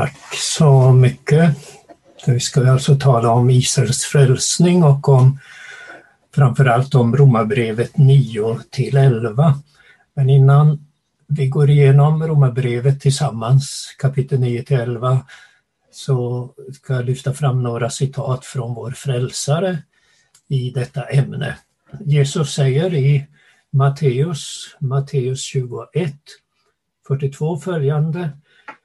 Tack så mycket. Vi ska alltså tala om Israels frälsning och om framförallt om Romarbrevet 9 till 11. Men innan vi går igenom Romarbrevet tillsammans, kapitel 9 till 11, så ska jag lyfta fram några citat från vår frälsare i detta ämne. Jesus säger i Matteus, Matteus 21, 42 följande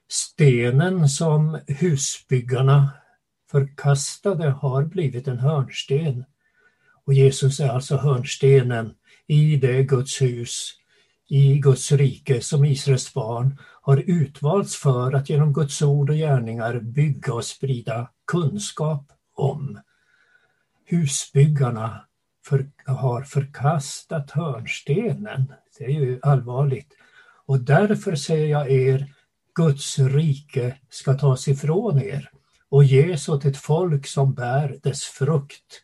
Stenen som husbyggarna förkastade har blivit en hörnsten. Och Jesus är alltså hörnstenen i det Guds hus, i Guds rike som Israels barn har utvalts för att genom Guds ord och gärningar bygga och sprida kunskap om. Husbyggarna för, har förkastat hörnstenen. Det är ju allvarligt. Och därför säger jag er, Guds rike ska tas ifrån er och ges åt ett folk som bär dess frukt.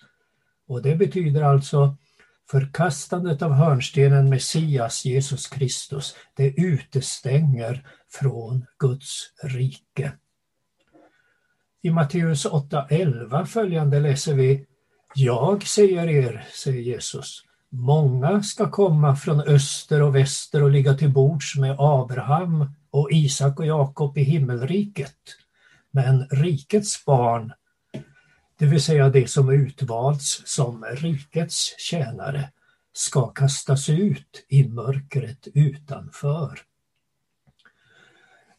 Och det betyder alltså förkastandet av hörnstenen Messias, Jesus Kristus, det utestänger från Guds rike. I Matteus 8.11 följande läser vi Jag säger er, säger Jesus, många ska komma från öster och väster och ligga till bords med Abraham och Isak och Jakob i himmelriket. Men rikets barn, det vill säga det som utvalts som rikets tjänare, ska kastas ut i mörkret utanför.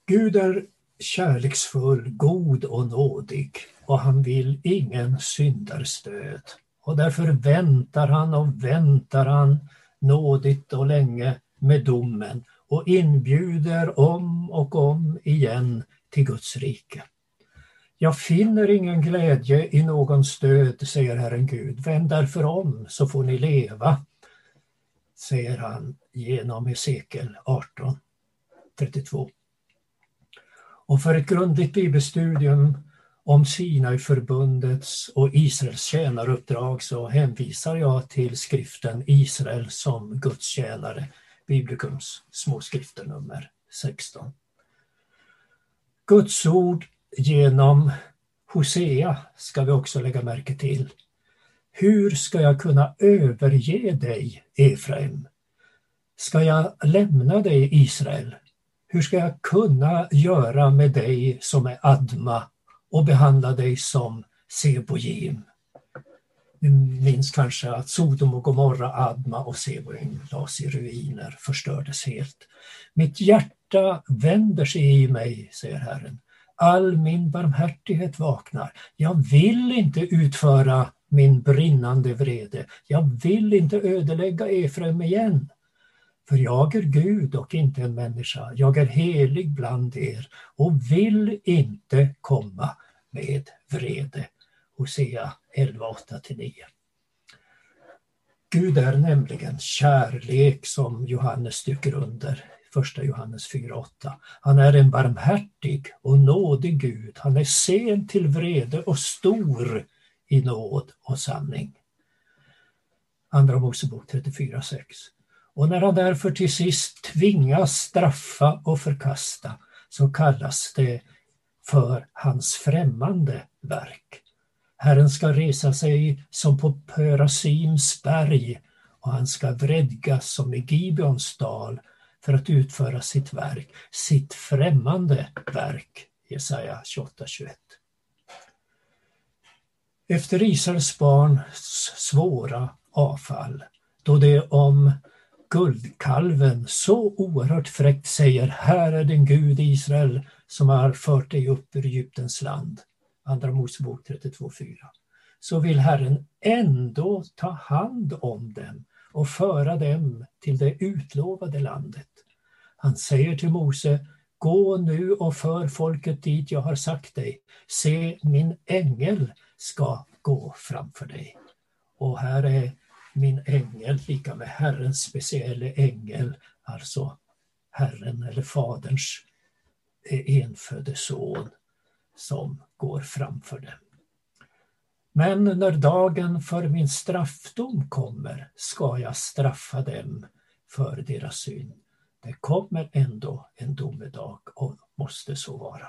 Gud är kärleksfull, god och nådig och han vill ingen syndarstöd. Och därför väntar han och väntar han nådigt och länge med domen och inbjuder om och om igen till Guds rike. Jag finner ingen glädje i någon stöd, säger Herren Gud. Vänd därför om så får ni leva, säger han genom Hesekiel 18, 32. Och för ett grundligt bibelstudium om Sinai-förbundets och Israels tjänaruppdrag så hänvisar jag till skriften Israel som Guds tjänare Biblikums småskrifter nummer 16. Guds ord genom Hosea ska vi också lägga märke till. Hur ska jag kunna överge dig, Efraim? Ska jag lämna dig, Israel? Hur ska jag kunna göra med dig som är Adma och behandla dig som Sebojim? Ni minns kanske att Sodom och Gomorra, Adma och Seboim lades i ruiner, förstördes helt. Mitt hjärta vänder sig i mig, säger Herren. All min barmhärtighet vaknar. Jag vill inte utföra min brinnande vrede. Jag vill inte ödelägga Efraim igen. För jag är Gud och inte en människa. Jag är helig bland er och vill inte komma med vrede. Hosea 11, 8-9. Gud är nämligen kärlek som Johannes stryker under, 1 Johannes 4.8. Han är en barmhärtig och nådig Gud. Han är sen till vrede och stor i nåd och sanning. Andra Mosebok 34.6. Och när han därför till sist tvingas straffa och förkasta så kallas det för hans främmande verk. Herren ska resa sig som på Pörasims berg och han ska vredgas som i Gibeons dal för att utföra sitt verk, sitt främmande verk. Jesaja 28-21. Efter Israels barns svåra avfall, då det om guldkalven så oerhört fräckt säger Här är den Gud Israel som har fört dig upp ur Egyptens land Andra Mosebok 32.4, så vill Herren ändå ta hand om dem och föra dem till det utlovade landet. Han säger till Mose, gå nu och för folket dit jag har sagt dig. Se, min ängel ska gå framför dig. Och här är min ängel lika med Herrens speciella ängel, alltså Herren eller Faderns eh, enfödde son som går framför dem. Men när dagen för min straffdom kommer ska jag straffa dem för deras synd. Det kommer ändå en domedag och måste så vara.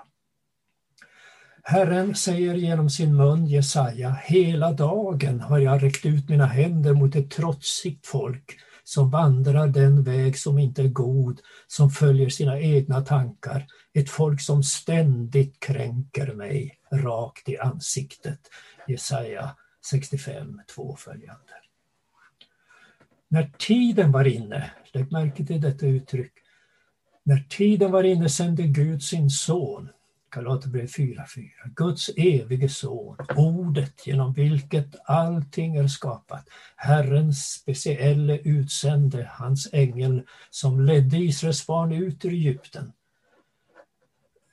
Herren säger genom sin mun Jesaja, hela dagen har jag räckt ut mina händer mot ett trotsigt folk som vandrar den väg som inte är god, som följer sina egna tankar, ett folk som ständigt kränker mig rakt i ansiktet. Jesaja 65, 2 följande. När tiden var inne, lägg märke till detta uttryck, när tiden var inne sände Gud sin son, Galaterbrevet 4.4, Guds evige son, ordet genom vilket allting är skapat, Herrens specielle utsände, hans ängel som ledde Israels barn ut ur Egypten.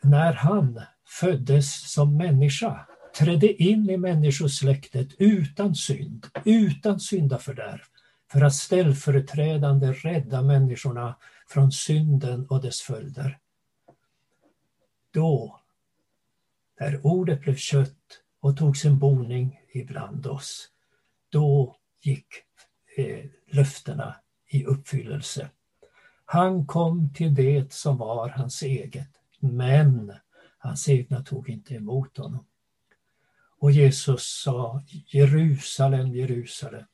När han föddes som människa, trädde in i människosläktet utan synd, utan syndafördärv, för att ställföreträdande rädda människorna från synden och dess följder. Då, när ordet blev kött och tog sin boning ibland oss, då gick eh, löftena i uppfyllelse. Han kom till det som var hans eget, men hans egna tog inte emot honom. Och Jesus sa Jerusalem, Jerusalem,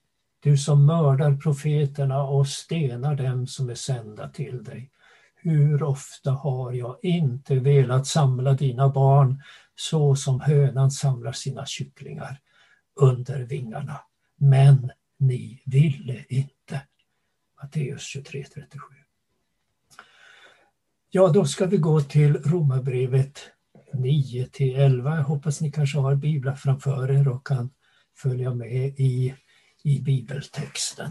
du som mördar profeterna och stenar dem som är sända till dig. Hur ofta har jag inte velat samla dina barn så som hönan samlar sina kycklingar under vingarna. Men ni ville inte. Matteus 23.37. Ja, då ska vi gå till Romarbrevet 9 till 11. Jag hoppas ni kanske har biblar framför er och kan följa med i i bibeltexten.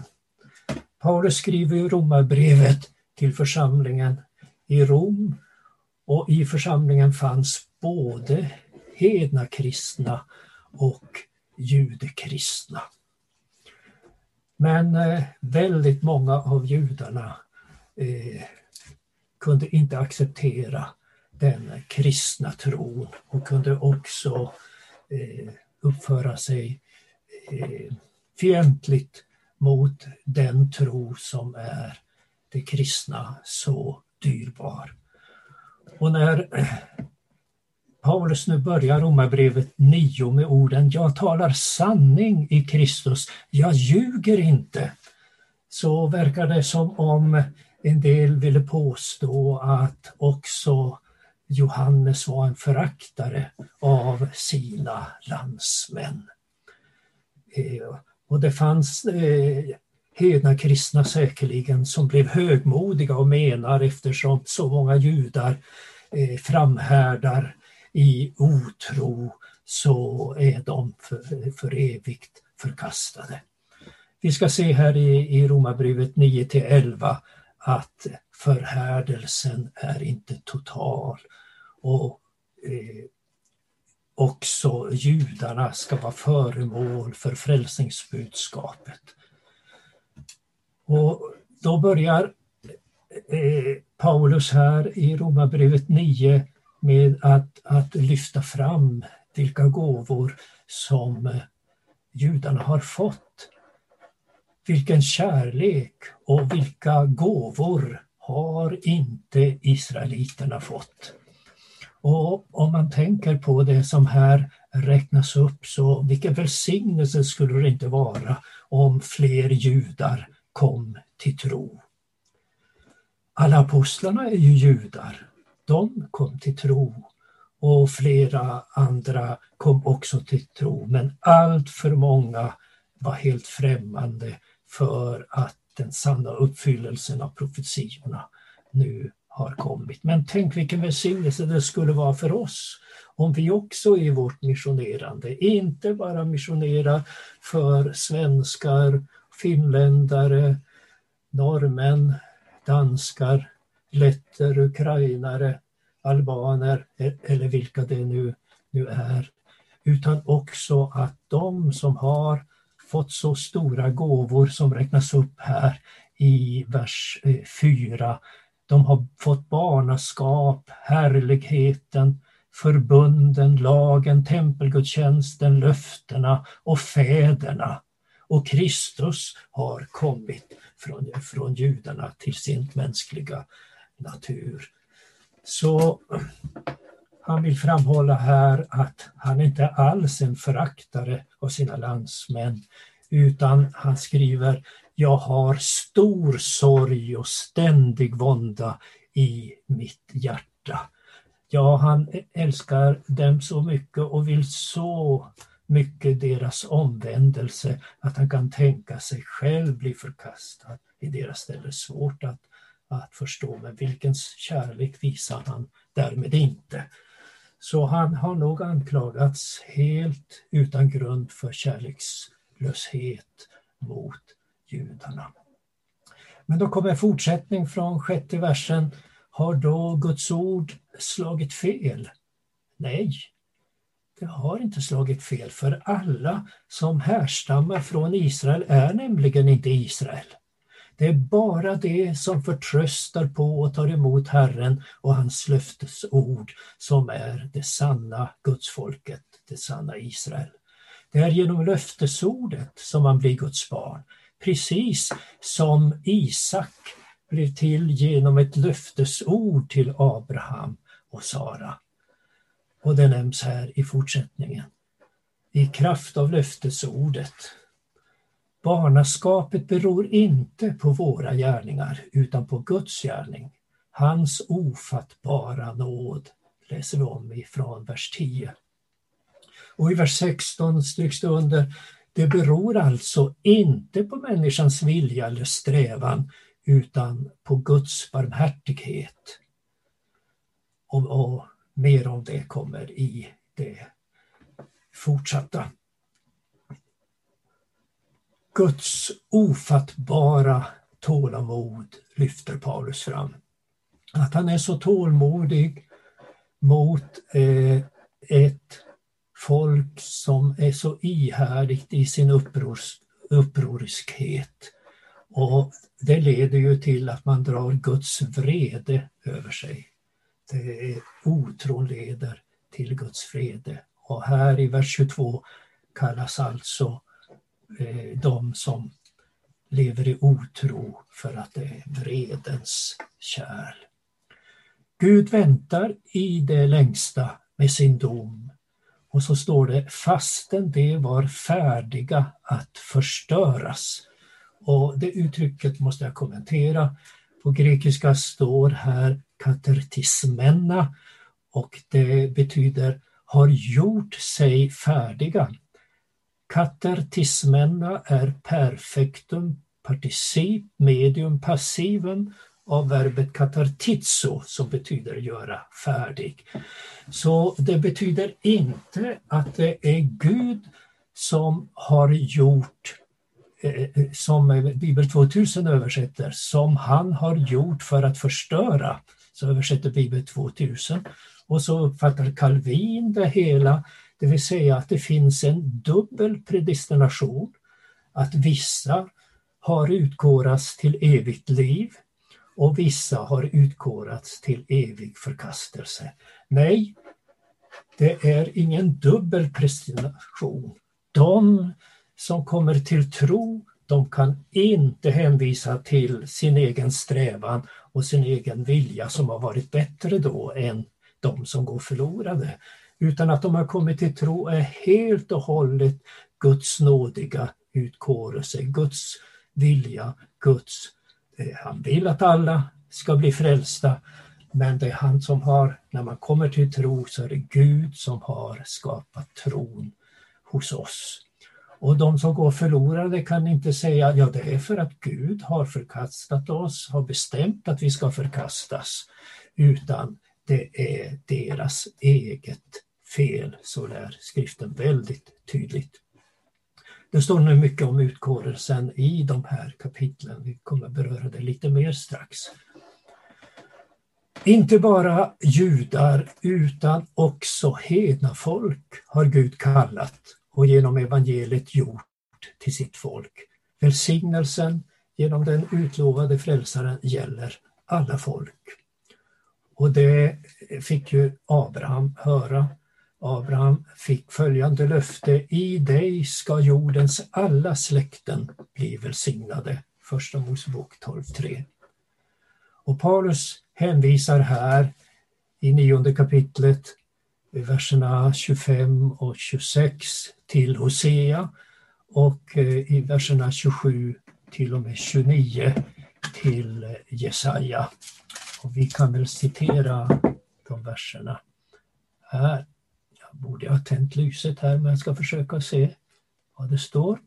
Paulus skriver i Romarbrevet till församlingen i Rom och i församlingen fanns både hedna kristna och judekristna. Men eh, väldigt många av judarna eh, kunde inte acceptera den kristna tron och kunde också eh, uppföra sig fientligt mot den tro som är det kristna så dyrbar. Och när Paulus nu börjar Romarbrevet 9 med orden Jag talar sanning i Kristus, jag ljuger inte. Så verkar det som om en del ville påstå att också Johannes var en föraktare av sina landsmän. Eh, och det fanns eh, hedna kristna säkerligen som blev högmodiga och menar eftersom så många judar eh, framhärdar i otro så är de för, för evigt förkastade. Vi ska se här i, i Romarbrevet 9 till 11 att förhärdelsen är inte total och eh, också judarna ska vara föremål för frälsningsbudskapet. Och då börjar eh, Paulus här i Romarbrevet 9 med att, att lyfta fram vilka gåvor som eh, judarna har fått. Vilken kärlek och vilka gåvor har inte israeliterna fått? Och om man tänker på det som här räknas upp så vilken välsignelse skulle det inte vara om fler judar kom till tro. Alla apostlarna är ju judar. De kom till tro och flera andra kom också till tro men allt för många var helt främmande för att den sanna uppfyllelsen av profetiorna nu har kommit. Men tänk vilken välsignelse det skulle vara för oss om vi också i vårt missionerande inte bara missionerar för svenskar, finländare, norrmän, danskar, letter, ukrainare, albaner e-, eller vilka det nu, nu är. Utan också att de som har fått så stora gåvor som räknas upp här i vers eh, 4 de har fått barnaskap, härligheten, förbunden, lagen, tempelgudstjänsten, löftena och fäderna. Och Kristus har kommit från, från judarna till sin mänskliga natur. Så Han vill framhålla här att han inte alls är en föraktare av sina landsmän utan han skriver Jag har stor sorg och ständig vånda i mitt hjärta. Ja, han älskar dem så mycket och vill så mycket deras omvändelse att han kan tänka sig själv bli förkastad i deras ställe. Svårt att, att förstå, men vilken kärlek visar han därmed inte. Så han har nog anklagats helt utan grund för kärlekslöshet mot judarna. Men då kommer fortsättning från sjätte versen. Har då Guds ord slagit fel? Nej, det har inte slagit fel, för alla som härstammar från Israel är nämligen inte Israel. Det är bara det som förtröstar på och tar emot Herren och hans löftesord som är det sanna gudsfolket, det sanna Israel. Det är genom löftesordet som man blir Guds barn, precis som Isak blev till genom ett löftesord till Abraham och Sara. Och det nämns här i fortsättningen. I kraft av löftesordet. Barnaskapet beror inte på våra gärningar utan på Guds gärning. Hans ofattbara nåd läser vi om ifrån vers 10. Och i vers 16 stryks det under det beror alltså inte på människans vilja eller strävan utan på Guds barmhärtighet. Och, och mer om det kommer i det fortsatta. Guds ofattbara tålamod lyfter Paulus fram. Att han är så tålmodig mot eh, ett folk som är så ihärdigt i sin upprors, upproriskhet. Och det leder ju till att man drar Guds vrede över sig. Det otron leder till Guds vrede. Och här i vers 22 kallas alltså Eh, de som lever i otro för att det är vredens kärl. Gud väntar i det längsta med sin dom och så står det fastän de var färdiga att förstöras. Och det uttrycket måste jag kommentera. På grekiska står här katertismena och det betyder har gjort sig färdiga. Katertismena är perfektum, particip, medium, passivum av verbet katartizo som betyder göra färdig. Så det betyder inte att det är Gud som har gjort eh, eh, som Bibel 2000 översätter, som han har gjort för att förstöra, så översätter Bibel 2000. Och så uppfattar Calvin det hela, det vill säga att det finns en dubbel predestination, att vissa har utkårats till evigt liv och vissa har utkårats till evig förkastelse. Nej, det är ingen dubbel predestination. De som kommer till tro, de kan inte hänvisa till sin egen strävan och sin egen vilja som har varit bättre då än de som går förlorade. Utan att de har kommit till tro är helt och hållet Guds nådiga utkårelse, Guds vilja, Guds... Eh, han vill att alla ska bli frälsta, men det är han som har, när man kommer till tro så är det Gud som har skapat tron hos oss. Och de som går förlorade kan inte säga ja det är för att Gud har förkastat oss, har bestämt att vi ska förkastas, utan det är deras eget fel, så lär skriften väldigt tydligt. Det står nu mycket om utkårelsen i de här kapitlen, vi kommer beröra det lite mer strax. Inte bara judar utan också hedna folk har Gud kallat och genom evangeliet gjort till sitt folk. Välsignelsen genom den utlovade frälsaren gäller alla folk. Och det fick ju Abraham höra. Abraham fick följande löfte, i dig ska jordens alla släkten bli välsignade. Första Mosebok 12.3. Och Paulus hänvisar här i nionde kapitlet i verserna 25 och 26 till Hosea och eh, i verserna 27 till och med 29 till eh, Jesaja. Och vi kan väl citera de verserna här. Jag borde ha tänt lyset här men jag ska försöka se vad det står.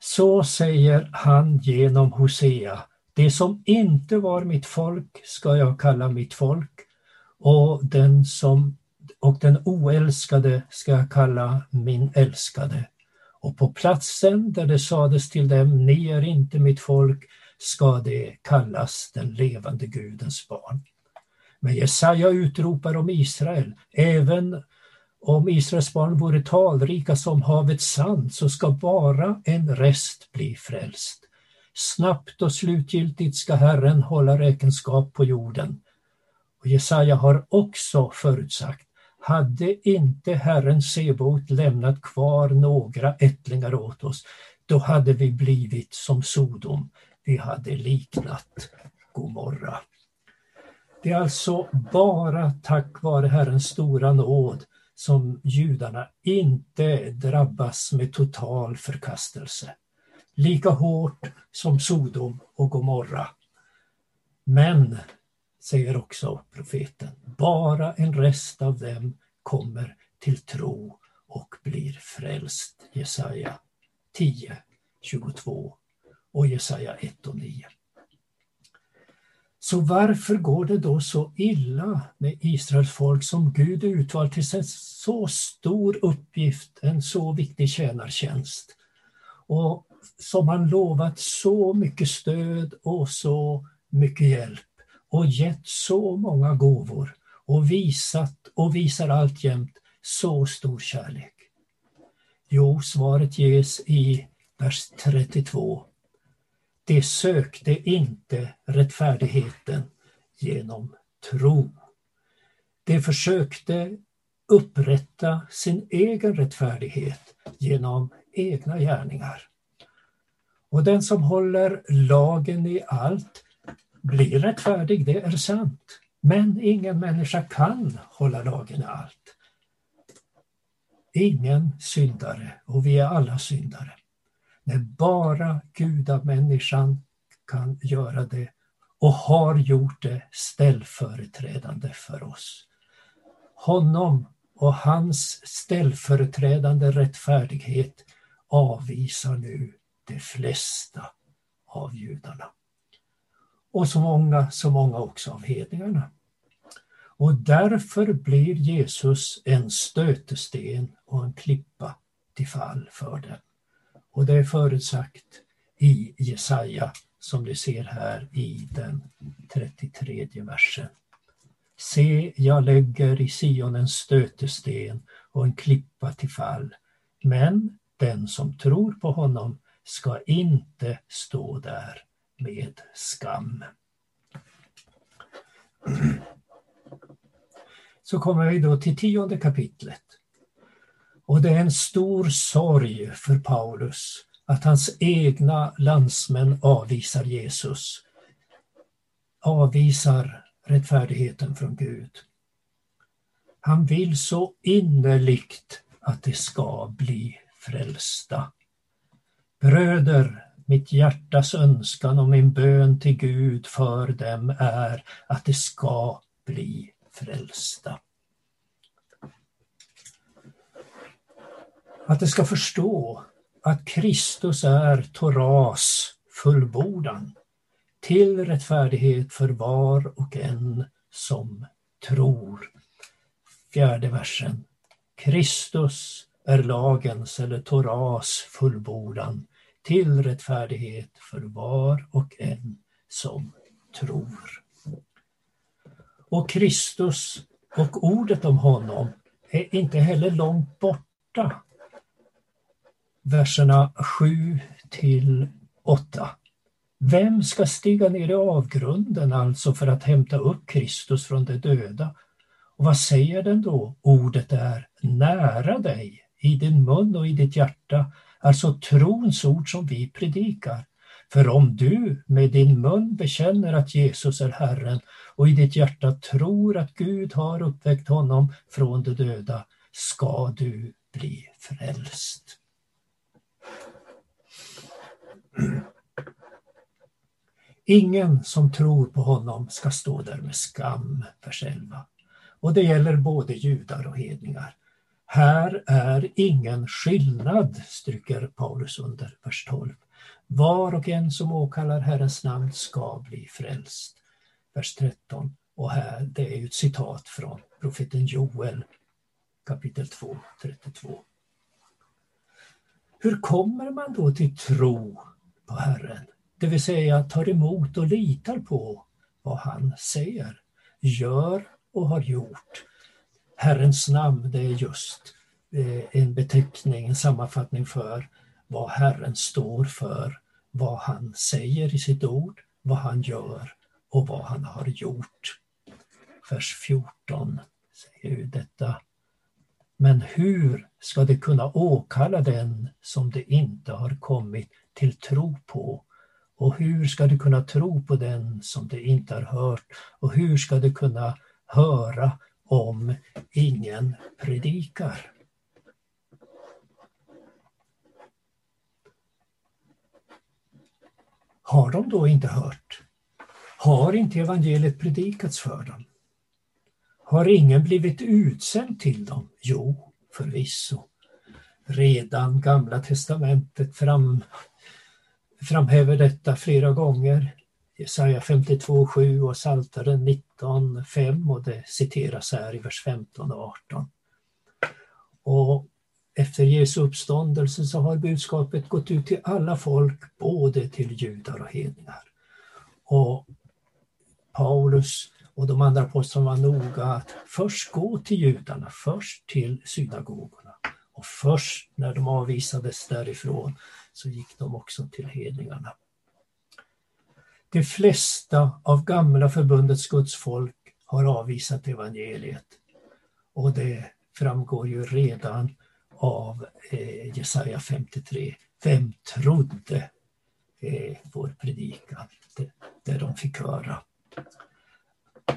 Så säger han genom Hosea, det som inte var mitt folk ska jag kalla mitt folk och den, som, och den oälskade ska jag kalla min älskade. Och på platsen där det sades till dem, ni är inte mitt folk, ska det kallas den levande Gudens barn. Men Jesaja utropar om Israel, även om Israels barn vore talrika som havets sand så ska bara en rest bli frälst. Snabbt och slutgiltigt ska Herren hålla räkenskap på jorden. Och Jesaja har också förutsagt, hade inte Herren Sebot lämnat kvar några ättlingar åt oss, då hade vi blivit som Sodom, vi hade liknat Gomorra. Det är alltså bara tack vare Herrens stora nåd som judarna inte drabbas med total förkastelse. Lika hårt som Sodom och Gomorra. Men, säger också profeten, bara en rest av dem kommer till tro och blir frälst. Jesaja 10, 22 och Jesaja 1 och 9. Så varför går det då så illa med Israels folk som Gud utvalt till en så stor uppgift, en så viktig tjänartjänst? Och som han lovat så mycket stöd och så mycket hjälp och gett så många gåvor och visat och visar alltjämt så stor kärlek. Jo, svaret ges i vers 32 de sökte inte rättfärdigheten genom tro. De försökte upprätta sin egen rättfärdighet genom egna gärningar. Och den som håller lagen i allt blir rättfärdig, det är sant. Men ingen människa kan hålla lagen i allt. Ingen syndare, och vi är alla syndare. När bara gudamänniskan kan göra det och har gjort det ställföreträdande för oss. Honom och hans ställföreträdande rättfärdighet avvisar nu de flesta av judarna. Och så många, så många också av hedningarna. Och därför blir Jesus en stötesten och en klippa till fall för dem. Och det är förutsagt i Jesaja som ni ser här i den 33 versen. Se, jag lägger i Sion en stötesten och en klippa till fall, men den som tror på honom ska inte stå där med skam. Så kommer vi då till tionde kapitlet. Och det är en stor sorg för Paulus att hans egna landsmän avvisar Jesus. Avvisar rättfärdigheten från Gud. Han vill så innerligt att de ska bli frälsta. Bröder, mitt hjärtas önskan och min bön till Gud för dem är att de ska bli frälsta. Att de ska förstå att Kristus är Toras fullbordan till rättfärdighet för var och en som tror. Fjärde versen. Kristus är lagens eller Toras fullbordan till rättfärdighet för var och en som tror. Och Kristus och ordet om honom är inte heller långt borta verserna 7 till 8. Vem ska stiga ner i avgrunden alltså för att hämta upp Kristus från de döda? Och vad säger den då? Ordet är nära dig, i din mun och i ditt hjärta, alltså trons ord som vi predikar. För om du med din mun bekänner att Jesus är Herren och i ditt hjärta tror att Gud har uppväckt honom från de döda ska du bli frälst. Ingen som tror på honom ska stå där med skam, vers 11. Och det gäller både judar och hedningar. Här är ingen skillnad, stryker Paulus under, vers 12. Var och en som åkallar Herrens namn ska bli frälst. Vers 13. Och här, det är ju ett citat från profeten Joel, kapitel 2, 32. Hur kommer man då till tro på Herren? Det vill säga tar emot och litar på vad han säger, gör och har gjort. Herrens namn, det är just eh, en beteckning, en sammanfattning för vad Herren står för, vad han säger i sitt ord, vad han gör och vad han har gjort. Vers 14 säger ju detta. Men hur ska det kunna åkalla den som det inte har kommit till tro på? Och hur ska du kunna tro på den som du inte har hört? Och hur ska du kunna höra om ingen predikar? Har de då inte hört? Har inte evangeliet predikats för dem? Har ingen blivit utsänd till dem? Jo, förvisso. Redan Gamla testamentet fram, framhäver detta flera gånger. Jesaja 52.7 och Psaltaren 19.5 och det citeras här i vers 15 och 18. Och efter Jesu uppståndelse så har budskapet gått ut till alla folk, både till judar och hedningar. Och Paulus och de andra apostlarna var noga att först gå till judarna, först till synagogorna. Och först när de avvisades därifrån så gick de också till hedningarna. De flesta av gamla förbundets gudsfolk har avvisat evangeliet. Och det framgår ju redan av eh, Jesaja 53. Vem trodde eh, vår predikan? Det, det de fick höra.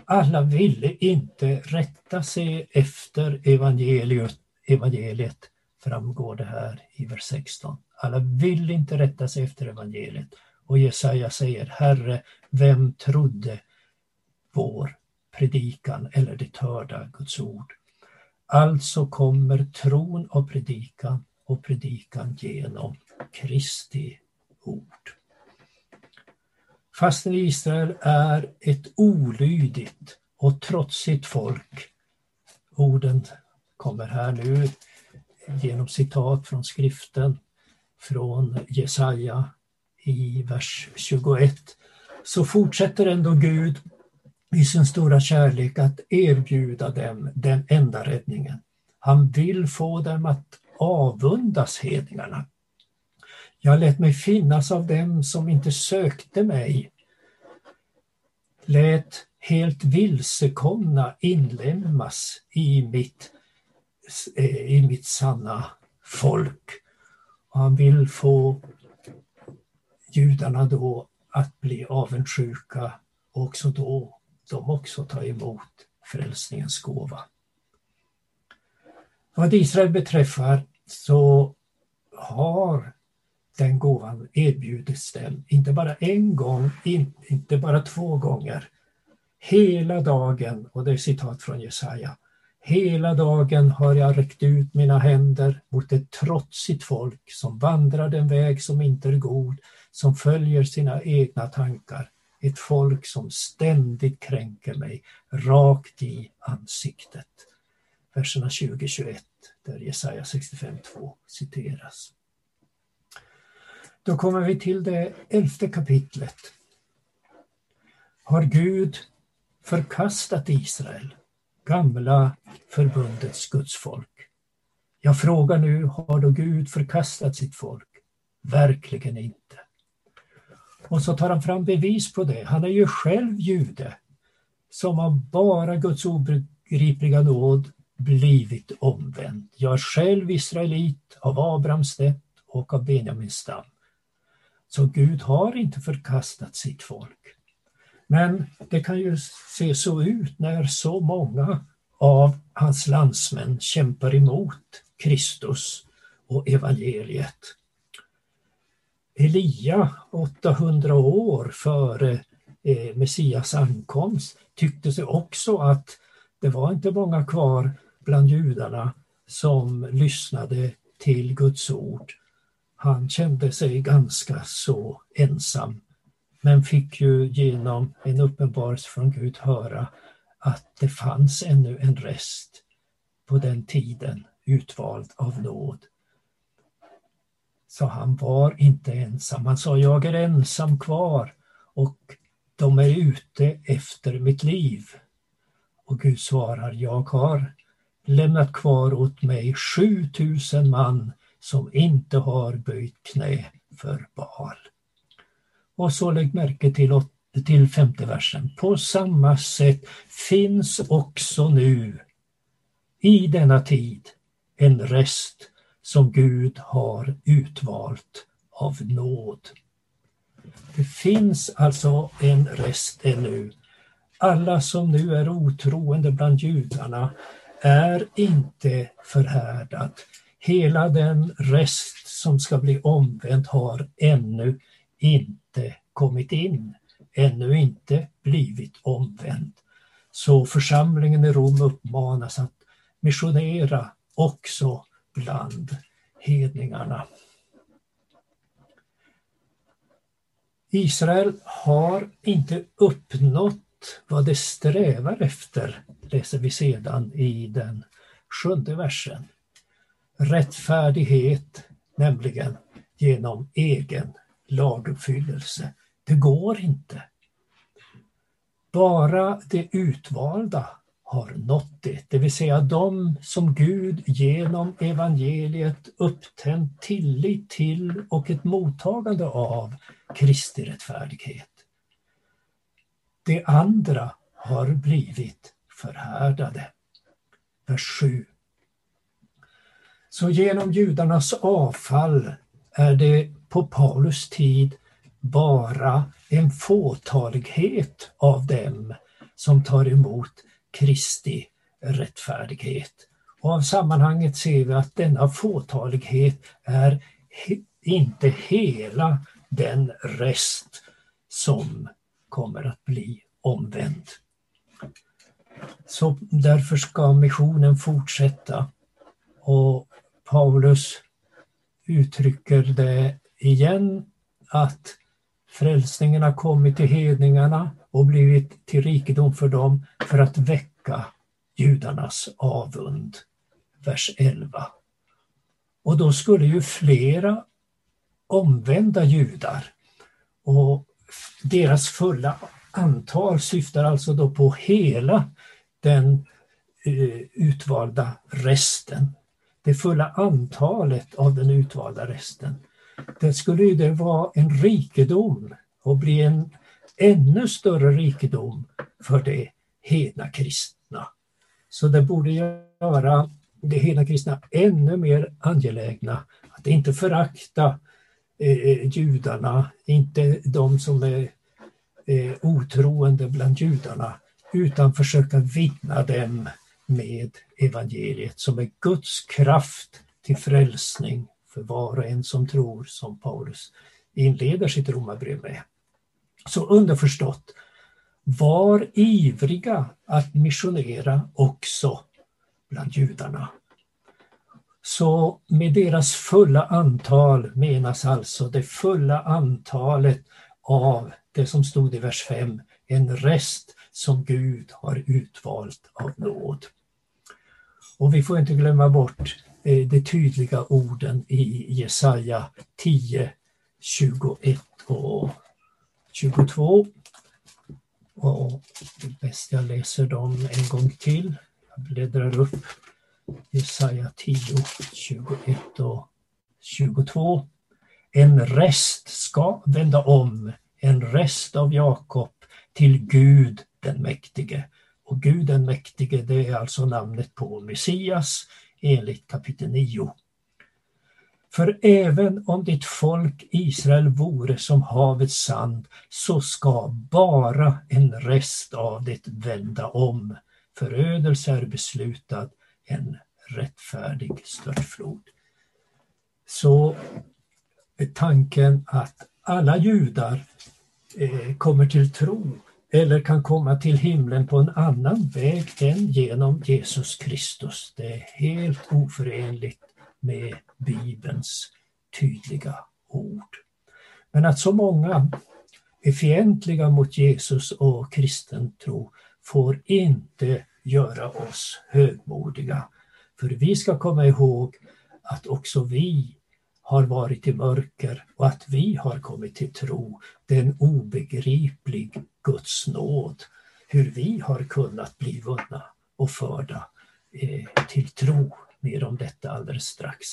Alla ville inte rätta sig efter evangeliet, evangeliet framgår det här i vers 16. Alla vill inte rätta sig efter evangeliet. Och Jesaja säger, Herre, vem trodde vår predikan eller det hörda Guds ord? Alltså kommer tron av predikan och predikan genom Kristi ord. Fastän Israel är ett olydigt och trotsigt folk, orden kommer här nu genom citat från skriften från Jesaja i vers 21, så fortsätter ändå Gud i sin stora kärlek att erbjuda dem den enda räddningen. Han vill få dem att avundas hedningarna. Jag lät mig finnas av dem som inte sökte mig, lät helt vilsekomna inlemmas i mitt, i mitt sanna folk. Och han vill få judarna då att bli avundsjuka och också då de också ta emot frälsningens gåva. Vad Israel beträffar så har den gåvan erbjudits dem, inte bara en gång, inte bara två gånger. Hela dagen, och det är citat från Jesaja, Hela dagen har jag räckt ut mina händer mot ett trotsigt folk som vandrar den väg som inte är god, som följer sina egna tankar. Ett folk som ständigt kränker mig rakt i ansiktet. Verserna 20-21 där Jesaja 65.2 citeras. Då kommer vi till det elfte kapitlet. Har Gud förkastat Israel, gamla förbundets gudsfolk? Jag frågar nu, har då Gud förkastat sitt folk? Verkligen inte. Och så tar han fram bevis på det. Han är ju själv jude som av bara Guds obegripliga nåd blivit omvänd. Jag är själv israelit av Abrahams ett och av Benjamins stam. Så Gud har inte förkastat sitt folk. Men det kan ju se så ut när så många av hans landsmän kämpar emot Kristus och evangeliet. Elia, 800 år före eh, Messias ankomst, tyckte sig också att det var inte många kvar bland judarna som lyssnade till Guds ord. Han kände sig ganska så ensam men fick ju genom en uppenbarelse från Gud höra att det fanns ännu en rest på den tiden utvald av nåd. Så han var inte ensam. Han sa, jag är ensam kvar och de är ute efter mitt liv. Och Gud svarar, jag har lämnat kvar åt mig 7000 man som inte har böjt knä för Baal. Och så lägg märke till, till femte versen. På samma sätt finns också nu i denna tid en rest som Gud har utvalt av nåd. Det finns alltså en rest ännu. Alla som nu är otroende bland judarna är inte förhärdat. Hela den rest som ska bli omvänd har ännu inte kommit in, ännu inte blivit omvänd. Så församlingen i Rom uppmanas att missionera också bland hedningarna. Israel har inte uppnått vad det strävar efter, läser vi sedan i den sjunde versen. Rättfärdighet, nämligen genom egen laguppfyllelse. Det går inte. Bara de utvalda har nått det, det vill säga de som Gud genom evangeliet upptänt tillit till och ett mottagande av Kristi rättfärdighet. De andra har blivit förhärdade. Vers 7. Så genom judarnas avfall är det på Paulus tid bara en fåtalighet av dem som tar emot Kristi rättfärdighet. Och av sammanhanget ser vi att denna fåtalighet är he inte hela den rest som kommer att bli omvänd. Så därför ska missionen fortsätta och Paulus uttrycker det igen att frälsningen har kommit till hedningarna och blivit till rikedom för dem för att väcka judarnas avund. Vers 11. Och då skulle ju flera omvända judar och deras fulla antal syftar alltså då på hela den eh, utvalda resten. Det fulla antalet av den utvalda resten. Det skulle ju det vara en rikedom och bli en ännu större rikedom för det hedna kristna. Så det borde göra det hedna kristna ännu mer angelägna att inte förakta eh, eh judarna, inte de som är eh, otroende bland judarna, utan försöka vinna dem med evangeliet som är Guds kraft till frälsning för var och en som tror, som Paulus inleder sitt romarbrev med. Så underförstått, var ivriga att missionera också bland judarna. Så med deras fulla antal menas alltså det fulla antalet av det som stod i vers 5, en rest som Gud har utvalt av nåd. Och vi får inte glömma bort Eh, de tydliga orden i Jesaja 10, 21 och 22. Och det är bäst jag läser dem en gång till. Jag bläddrar upp Jesaja 10, 21 och 22. En rest ska vända om, en rest av Jakob till Gud den mäktige. Och Gud den mäktige, det är alltså namnet på Messias enligt kapitel 9. För även om ditt folk Israel vore som havets sand så ska bara en rest av det vända om. Förödelse är beslutad, en rättfärdig störtflod. Så tanken att alla judar eh, kommer till tro eller kan komma till himlen på en annan väg än genom Jesus Kristus. Det är helt oförenligt med Bibelns tydliga ord. Men att så många är fientliga mot Jesus och kristen tro får inte göra oss högmodiga. För vi ska komma ihåg att också vi har varit i mörker och att vi har kommit till tro. Det är en obegriplig Guds nåd. Hur vi har kunnat bli vunna och förda eh, till tro. Mer om detta alldeles strax.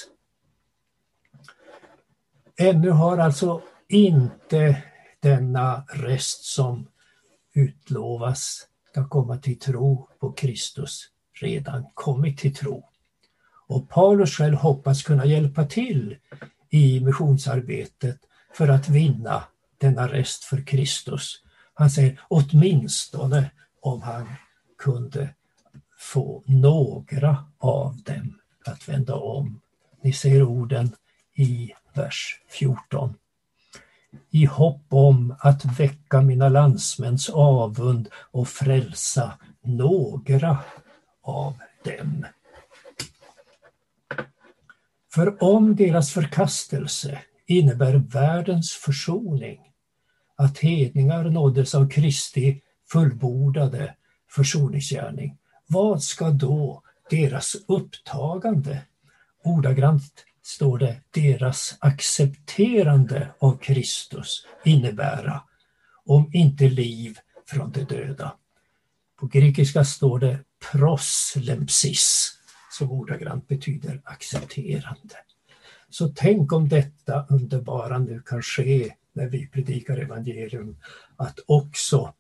Ännu har alltså inte denna rest som utlovas ska komma till tro på Kristus redan kommit till tro. Och Paulus själv hoppas kunna hjälpa till i missionsarbetet för att vinna denna rest för Kristus. Han säger åtminstone om han kunde få några av dem att vända om. Ni ser orden i vers 14. I hopp om att väcka mina landsmäns avund och frälsa några av dem. För om deras förkastelse innebär världens försoning, att hedningar nåddes av Kristi fullbordade försoningsgärning, vad ska då deras upptagande, ordagrant står det deras accepterande av Kristus innebära, om inte liv från de döda. På grekiska står det proslempsis, som ordagrant betyder accepterande. Så tänk om detta underbara nu kan ske när vi predikar evangelium, att också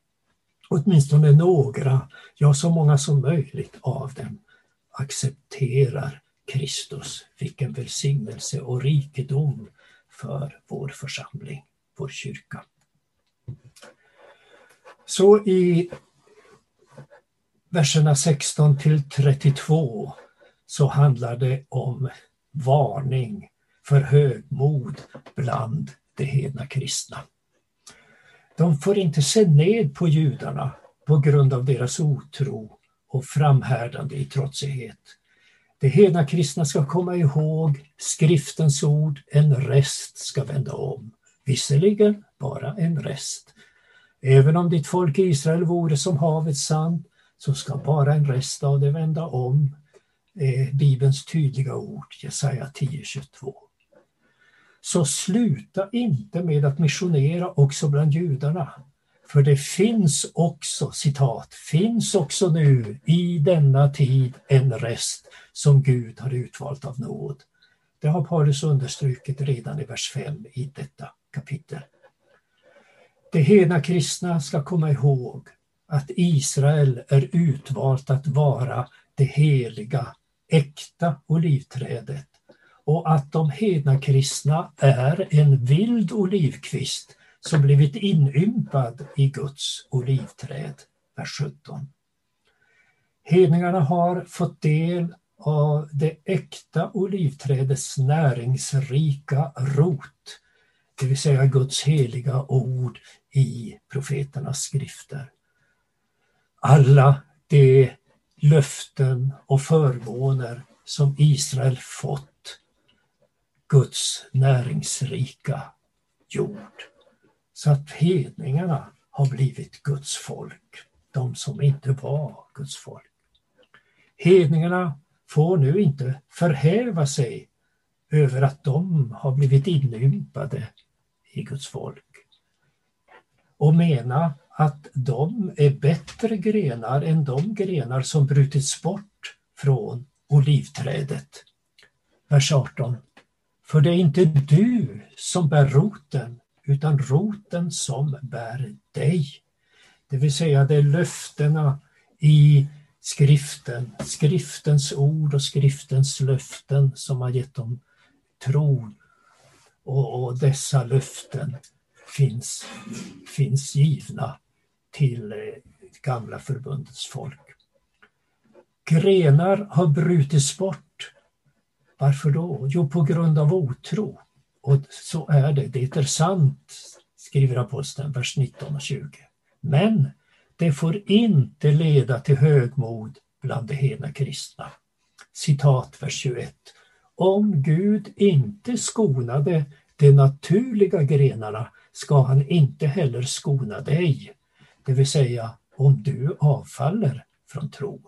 åtminstone några, ja så många som möjligt av dem accepterar Kristus. Vilken välsignelse och rikedom för vår församling, vår kyrka. Så i verserna 16 till 32 så handlar det om varning för högmod bland hedna kristna. De får inte se ned på judarna på grund av deras otro och framhärdande i trotsighet. De hedna kristna ska komma ihåg skriftens ord, en rest ska vända om. Visserligen bara en rest. Även om ditt folk Israel vore som havets sand så ska bara en rest av det vända om Bibelns tydliga ord, Jesaja 10.22. Så sluta inte med att missionera också bland judarna. För det finns också, citat, finns också nu i denna tid en rest som Gud har utvalt av nåd. Det har Paulus understrukit redan i vers 5 i detta kapitel. De hedna kristna ska komma ihåg att Israel är utvalt att vara det heliga äkta olivträdet och att de hedna kristna är en vild olivkvist som blivit inympad i Guds olivträd. Vers 17. Hedningarna har fått del av det äkta olivträdets näringsrika rot, det vill säga Guds heliga ord i profeternas skrifter. Alla de löften och förmåner som Israel fått Guds näringsrika jord. Så att hedningarna har blivit Guds folk, de som inte var Guds folk. Hedningarna får nu inte förhäva sig över att de har blivit inympade i Guds folk och mena att de är bättre grenar än de grenar som brutits bort från olivträdet. Vers 18. För det är inte du som bär roten, utan roten som bär dig. Det vill säga det är löftena i skriften, skriftens ord och skriftens löften som har gett dem tron och, och dessa löften finns, finns givna till eh, gamla förbundets folk. Grenar har brutits bort. Varför då? Jo, på grund av otro. Och så är det, det är sant, skriver aposteln, vers 19 och 20. Men det får inte leda till högmod bland de hedna kristna. Citat vers 21. Om Gud inte skonade de naturliga grenarna ska han inte heller skona dig, det vill säga om du avfaller från tron.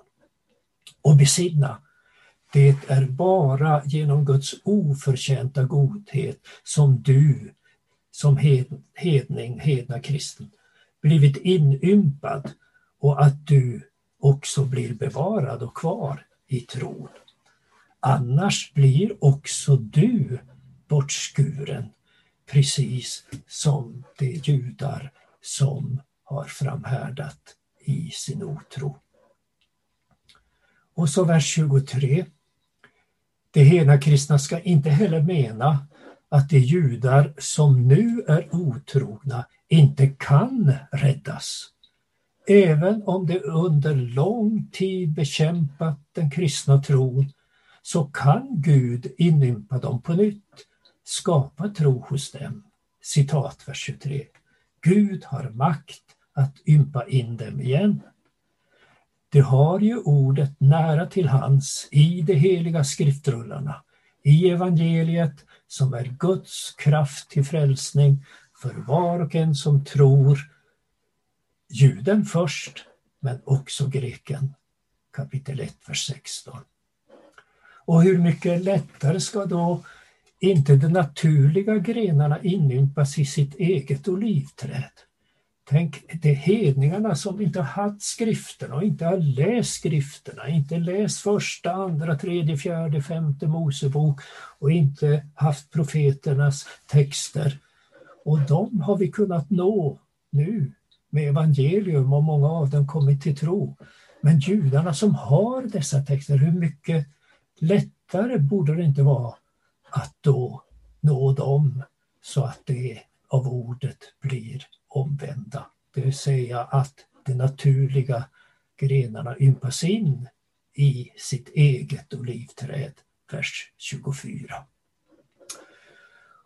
Och besinna, det är bara genom Guds oförtjänta godhet som du som hedning, hedna kristen, blivit inympad och att du också blir bevarad och kvar i tron. Annars blir också du bortskuren, precis som de judar som har framhärdat i sin otro. Och så vers 23. De hela kristna ska inte heller mena att de judar som nu är otrogna inte kan räddas. Även om de under lång tid bekämpat den kristna tron så kan Gud inympa dem på nytt, skapa tro hos dem. Citat vers 23. Gud har makt att ympa in dem igen. Det har ju ordet nära till hands i de heliga skriftrullarna, i evangeliet som är Guds kraft till frälsning för var och en som tror, juden först, men också greken. Kapitel 1, vers 16. Och hur mycket lättare ska då inte de naturliga grenarna inympas i sitt eget olivträd? Tänk det är hedningarna som inte har haft skrifterna och inte har läst skrifterna, inte läst första, andra, tredje, fjärde, femte Mosebok och inte haft profeternas texter. Och de har vi kunnat nå nu med evangelium och många av dem kommit till tro. Men judarna som har dessa texter, hur mycket lättare borde det inte vara att då nå dem så att det av ordet blir omvända. Det vill säga att de naturliga grenarna ympas in i sitt eget olivträd, vers 24.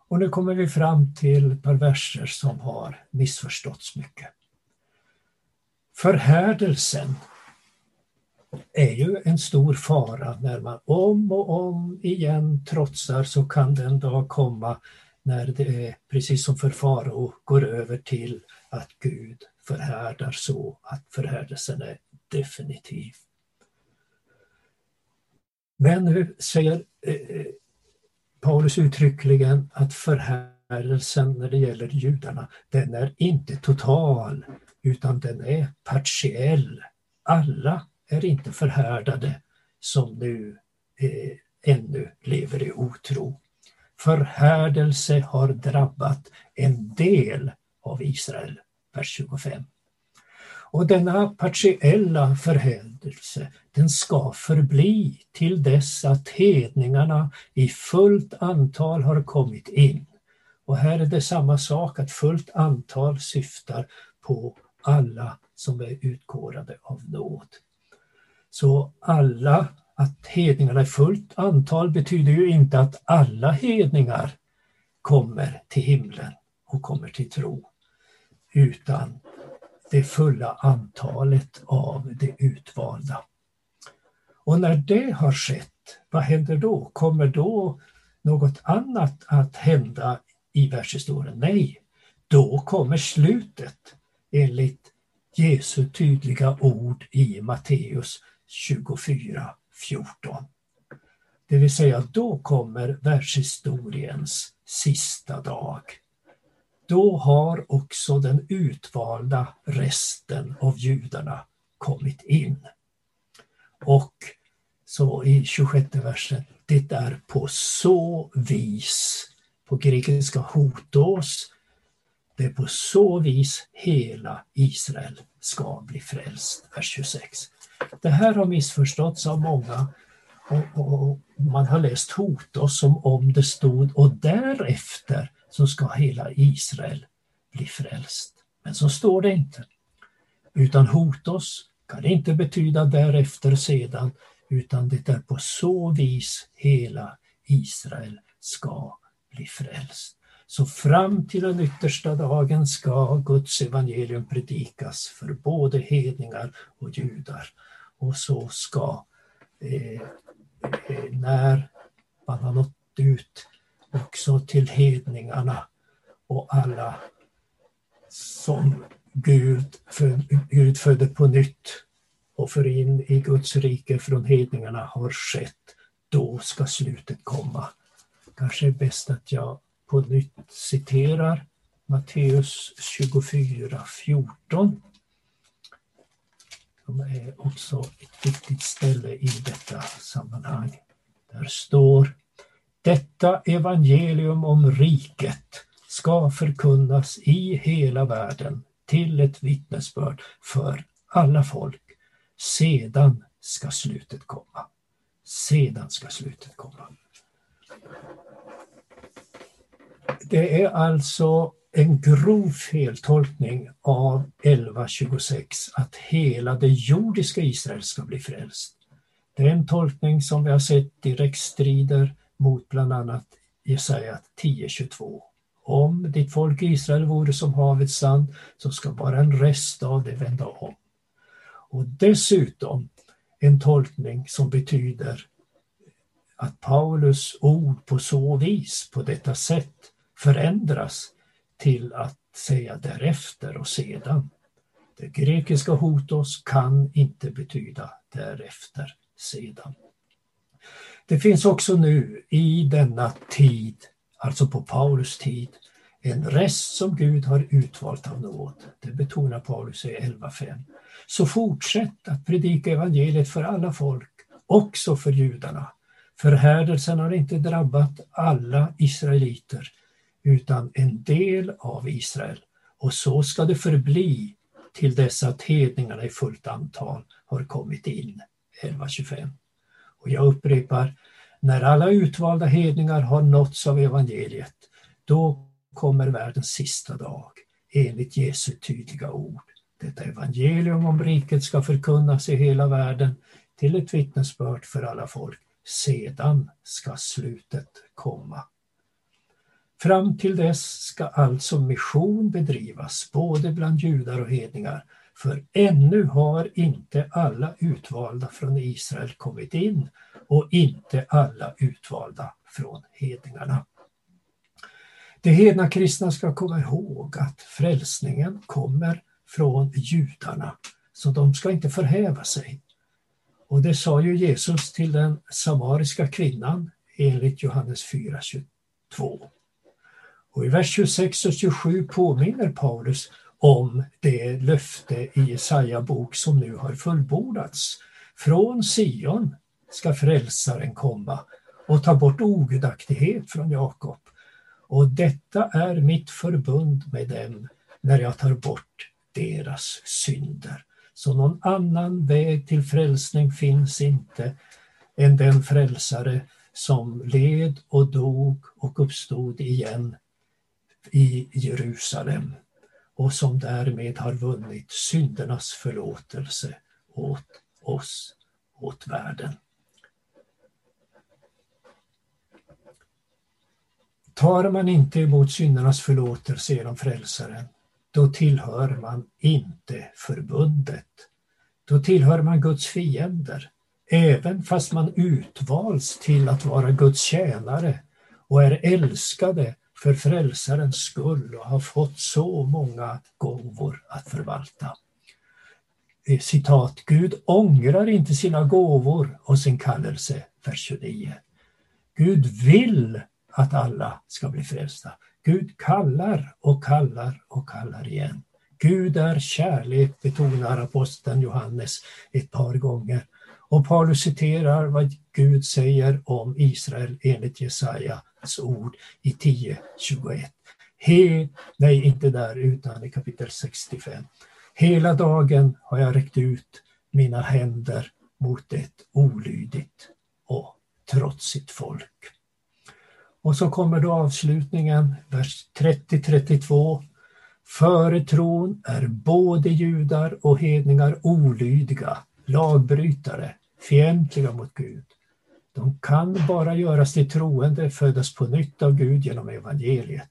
Och nu kommer vi fram till ett par verser som har missförståtts mycket. Förhärdelsen är ju en stor fara när man om och om igen trotsar så kan den dag komma när det är precis som för farao går över till att Gud förhärdar så att förhärdelsen är definitiv. Men nu säger eh, Paulus uttryckligen att förhärdelsen när det gäller judarna, den är inte total utan den är partiell. Alla är inte förhärdade som nu eh, ännu lever i otro. Förhärdelse har drabbat en del av Israel, vers 25. Och denna partiella förhärdelse, den ska förbli till dess att hedningarna i fullt antal har kommit in. Och här är det samma sak, att fullt antal syftar på alla som är utkårade av nåd. Så alla, att hedningarna är fullt antal betyder ju inte att alla hedningar kommer till himlen och kommer till tro, utan det fulla antalet av de utvalda. Och när det har skett, vad händer då? Kommer då något annat att hända i världshistorien? Nej, då kommer slutet enligt Jesu tydliga ord i Matteus 24, 14. Det vill säga, då kommer världshistoriens sista dag. Då har också den utvalda resten av judarna kommit in. Och så i 26 versen, det är på så vis, på grekiska hotos, det är på så vis hela Israel ska bli frälst. Vers 26. Det här har missförståtts av många och, och, man har läst Hotos som om det stod och därefter så ska hela Israel bli frälst. Men så står det inte. Utan Hotos kan inte betyda därefter sedan utan det är på så vis hela Israel ska bli frälst. Så fram till den yttersta dagen ska Guds evangelium predikas för både hedningar och judar. Och så ska, eh, eh när man har nått ut också till hedningarna och alla som Gud, för, Gud födde på nytt och för in i Guds rike från hedningarna har skett, då ska slutet komma. Kanske är bäst att jag på nytt citerar Matteus 24, 14. Som är också ett viktigt ställe i detta sammanhang. Där står Detta evangelium om riket ska förkunnas i hela världen till ett vittnesbörd för alla folk. Sedan ska slutet komma. Sedan ska slutet komma. Det är alltså en grov feltolkning av 1126 att hela det jordiska Israel ska bli frälst. Det är en tolkning som vi har sett direkt strider mot bland annat Jesaja 10.22. Om ditt folk Israel vore som havets sand så ska bara en rest av det vända om. Och dessutom en tolkning som betyder att Paulus ord på så vis, på detta sätt, förändras till att säga därefter och sedan. Det grekiska hotos kan inte betyda därefter, sedan. Det finns också nu i denna tid, alltså på Paulus tid, en rest som Gud har utvalt av nåd. Det betonar Paulus i 11.5. Så fortsätt att predika evangeliet för alla folk, också för judarna. Förhärdelsen har inte drabbat alla israeliter utan en del av Israel och så ska det förbli till dess att hedningarna i fullt antal har kommit in. 11.25. Och jag upprepar, när alla utvalda hedningar har nåtts av evangeliet, då kommer världens sista dag enligt Jesu tydliga ord. Detta evangelium om riket ska förkunnas i hela världen till ett vittnesbörd för alla folk. Sedan ska slutet komma. Fram till dess ska alltså mission bedrivas både bland judar och hedningar, för ännu har inte alla utvalda från Israel kommit in och inte alla utvalda från hedningarna. De hedna kristna ska komma ihåg att frälsningen kommer från judarna, så de ska inte förhäva sig. Och det sa ju Jesus till den samariska kvinnan enligt Johannes 4.22. Och i vers 26 och 27 påminner Paulus om det löfte i Jesaja bok som nu har fullbordats. Från Sion ska frälsaren komma och ta bort ogudaktighet från Jakob. Och detta är mitt förbund med dem när jag tar bort deras synder. Så någon annan väg till frälsning finns inte än den frälsare som led och dog och uppstod igen i Jerusalem och som därmed har vunnit syndernas förlåtelse åt oss, åt världen. Tar man inte emot syndernas förlåtelse genom frälsaren, då tillhör man inte förbundet. Då tillhör man Guds fiender, även fast man utvalts till att vara Guds tjänare och är älskade för frälsarens skull och har fått så många gåvor att förvalta. Eh, citat, Gud ångrar inte sina gåvor och sin kallelse, vers 29. Gud vill att alla ska bli frälsta. Gud kallar och kallar och kallar igen. Gud är kärlek, betonar aposteln Johannes ett par gånger. Och Paulus citerar vad Gud säger om Israel enligt Jesaja. Jesajas ord i 10.21. He, nej, inte där, utan i kapitel 65. Hela dagen har jag räckt ut mina händer mot ett olydigt och trotsigt folk. Och så kommer då avslutningen, vers 30-32. Före tron är både judar och hedningar olydiga, lagbrytare, fientliga mot Gud. De kan bara göras till troende, födas på nytt av Gud genom evangeliet.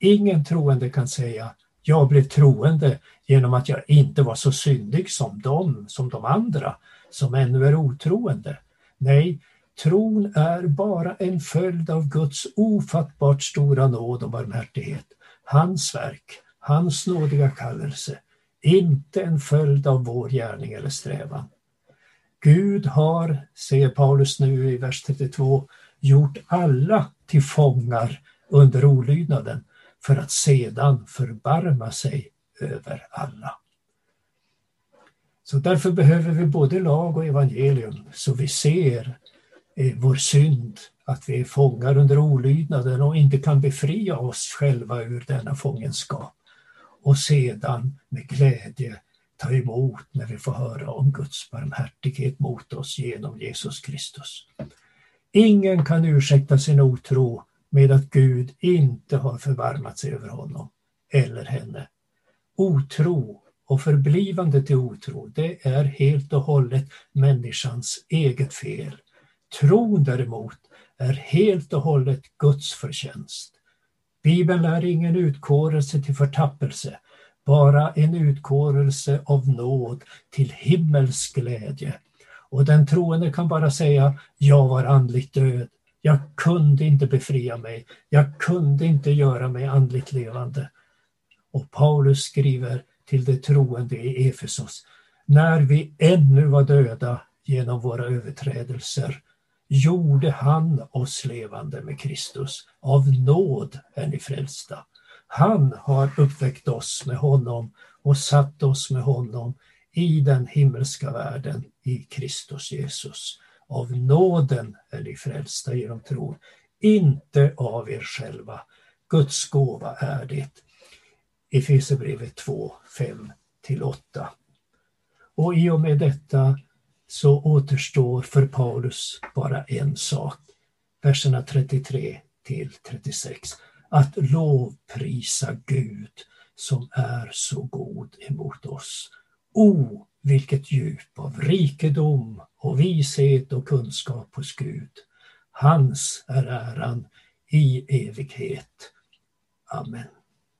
Ingen troende kan säga jag blev troende genom att jag inte var så syndig som de, som de andra, som ännu är otroende. Nej, tron är bara en följd av Guds ofattbart stora nåd och barmhärtighet. Hans verk, hans nådiga kallelse, inte en följd av vår gärning eller strävan. Gud har, säger Paulus nu i vers 32, gjort alla till fångar under olydnaden för att sedan förbarma sig över alla. Så därför behöver vi både lag och evangelium så vi ser eh, vår synd, att vi är fångar under olydnaden och inte kan befria oss själva ur denna fångenskap. Och sedan med glädje ta emot när vi får höra om Guds barmhärtighet mot oss genom Jesus Kristus. Ingen kan ursäkta sin otro med att Gud inte har förbarmat sig över honom eller henne. Otro och förblivande till otro, det är helt och hållet människans eget fel. Tron däremot är helt och hållet Guds förtjänst. Bibeln är ingen utkårelse till förtappelse, bara en utkårelse av nåd till himmelsk glädje. Och den troende kan bara säga, jag var andligt död, jag kunde inte befria mig, jag kunde inte göra mig andligt levande. Och Paulus skriver till de troende i Efesos, när vi ännu var döda genom våra överträdelser gjorde han oss levande med Kristus. Av nåd är ni frälsta. Han har uppväckt oss med honom och satt oss med honom i den himmelska världen i Kristus Jesus. Av nåden är ni frälsta genom tron, inte av er själva. Guds gåva är det. Efesierbrevet 2, 5-8. Och i och med detta så återstår för Paulus bara en sak, verserna 33 till 36 att lovprisa Gud som är så god emot oss. O, vilket djup av rikedom och vishet och kunskap hos Gud. Hans är äran i evighet. Amen.